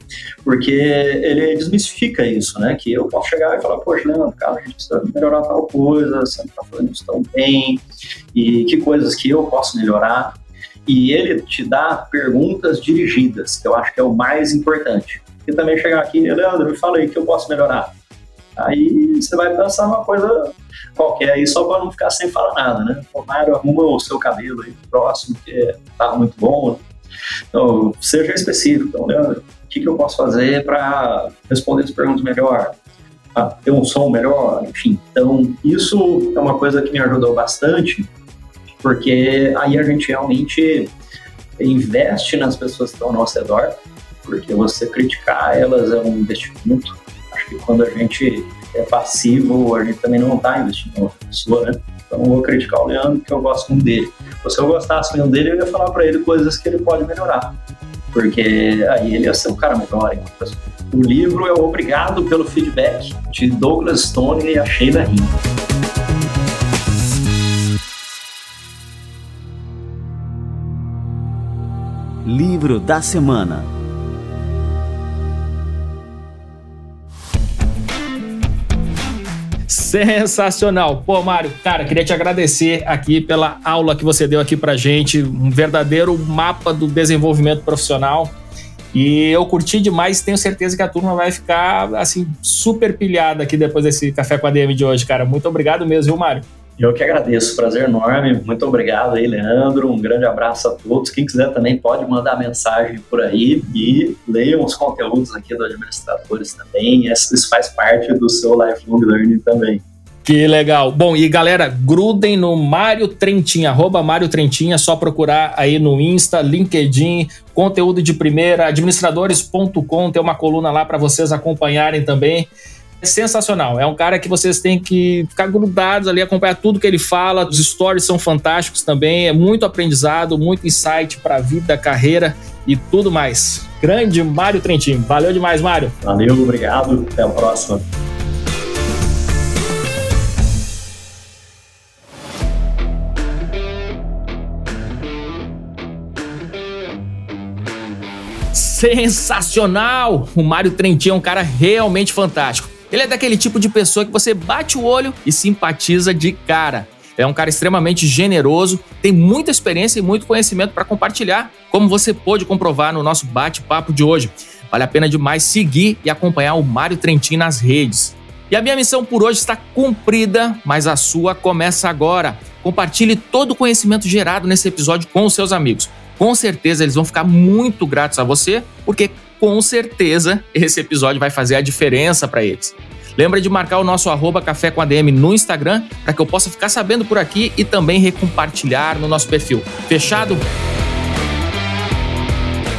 porque ele desmistifica isso, né? Que eu posso chegar e falar, poxa, Leandro, cara, a gente precisa melhorar tal coisa, você não está fazendo isso tão bem, e que coisas que eu posso melhorar e ele te dá perguntas dirigidas, que eu acho que é o mais importante. E também chegar aqui, Leandro, me fala aí que eu posso melhorar. Aí você vai pensar uma coisa qualquer aí, só para não ficar sem falar nada, né? O Mário, arruma o seu cabelo aí próximo, que tá muito bom. Então, seja específico. Então, Leandro, o que, que eu posso fazer para responder as perguntas melhor? Ah, ter um som melhor? Enfim, então, isso é uma coisa que me ajudou bastante porque aí a gente realmente investe nas pessoas que estão ao nosso redor, porque você criticar elas é um investimento. Acho que quando a gente é passivo, a gente também não está investindo em outra pessoa, né? Então eu vou criticar o Leandro porque eu gosto muito dele. Se eu gostasse mesmo dele, eu ia falar para ele coisas que ele pode melhorar, porque aí ele ia ser um cara melhor pessoa. O livro é Obrigado pelo Feedback, de Douglas Stone e a Sheila Rinda. Livro da Semana Sensacional. Pô, Mário, cara, queria te agradecer aqui pela aula que você deu aqui pra gente, um verdadeiro mapa do desenvolvimento profissional. E eu curti demais, tenho certeza que a turma vai ficar assim super pilhada aqui depois desse café com a DM de hoje, cara. Muito obrigado mesmo, viu, Mário? Eu que agradeço, prazer enorme. Muito obrigado aí, Leandro. Um grande abraço a todos. Quem quiser também pode mandar mensagem por aí e leiam os conteúdos aqui do Administradores também. Isso faz parte do seu lifelong learning também. Que legal. Bom, e galera, grudem no Mário Trentin, arroba Mário Trentin, é só procurar aí no Insta, LinkedIn, conteúdo de primeira, administradores.com, tem uma coluna lá para vocês acompanharem também. É sensacional. É um cara que vocês têm que ficar grudados ali, acompanhar tudo que ele fala. Os stories são fantásticos também. É muito aprendizado, muito insight para a vida, carreira e tudo mais. Grande Mário Trentin. Valeu demais, Mário. Valeu, obrigado. Até a próxima. sensacional! O Mário Trentin é um cara realmente fantástico. Ele é daquele tipo de pessoa que você bate o olho e simpatiza de cara. É um cara extremamente generoso, tem muita experiência e muito conhecimento para compartilhar, como você pôde comprovar no nosso bate-papo de hoje. Vale a pena demais seguir e acompanhar o Mário Trentin nas redes. E a minha missão por hoje está cumprida, mas a sua começa agora. Compartilhe todo o conhecimento gerado nesse episódio com os seus amigos com certeza eles vão ficar muito gratos a você, porque com certeza esse episódio vai fazer a diferença para eles. Lembra de marcar o nosso arroba Café com ADM no Instagram para que eu possa ficar sabendo por aqui e também recompartilhar no nosso perfil. Fechado?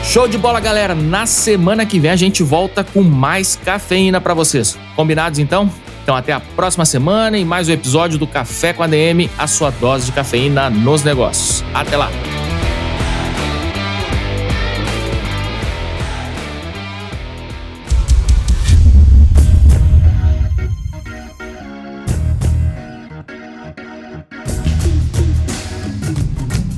Show de bola, galera! Na semana que vem a gente volta com mais cafeína para vocês. Combinados então? Então até a próxima semana e mais um episódio do Café com ADM, a sua dose de cafeína nos negócios. Até lá!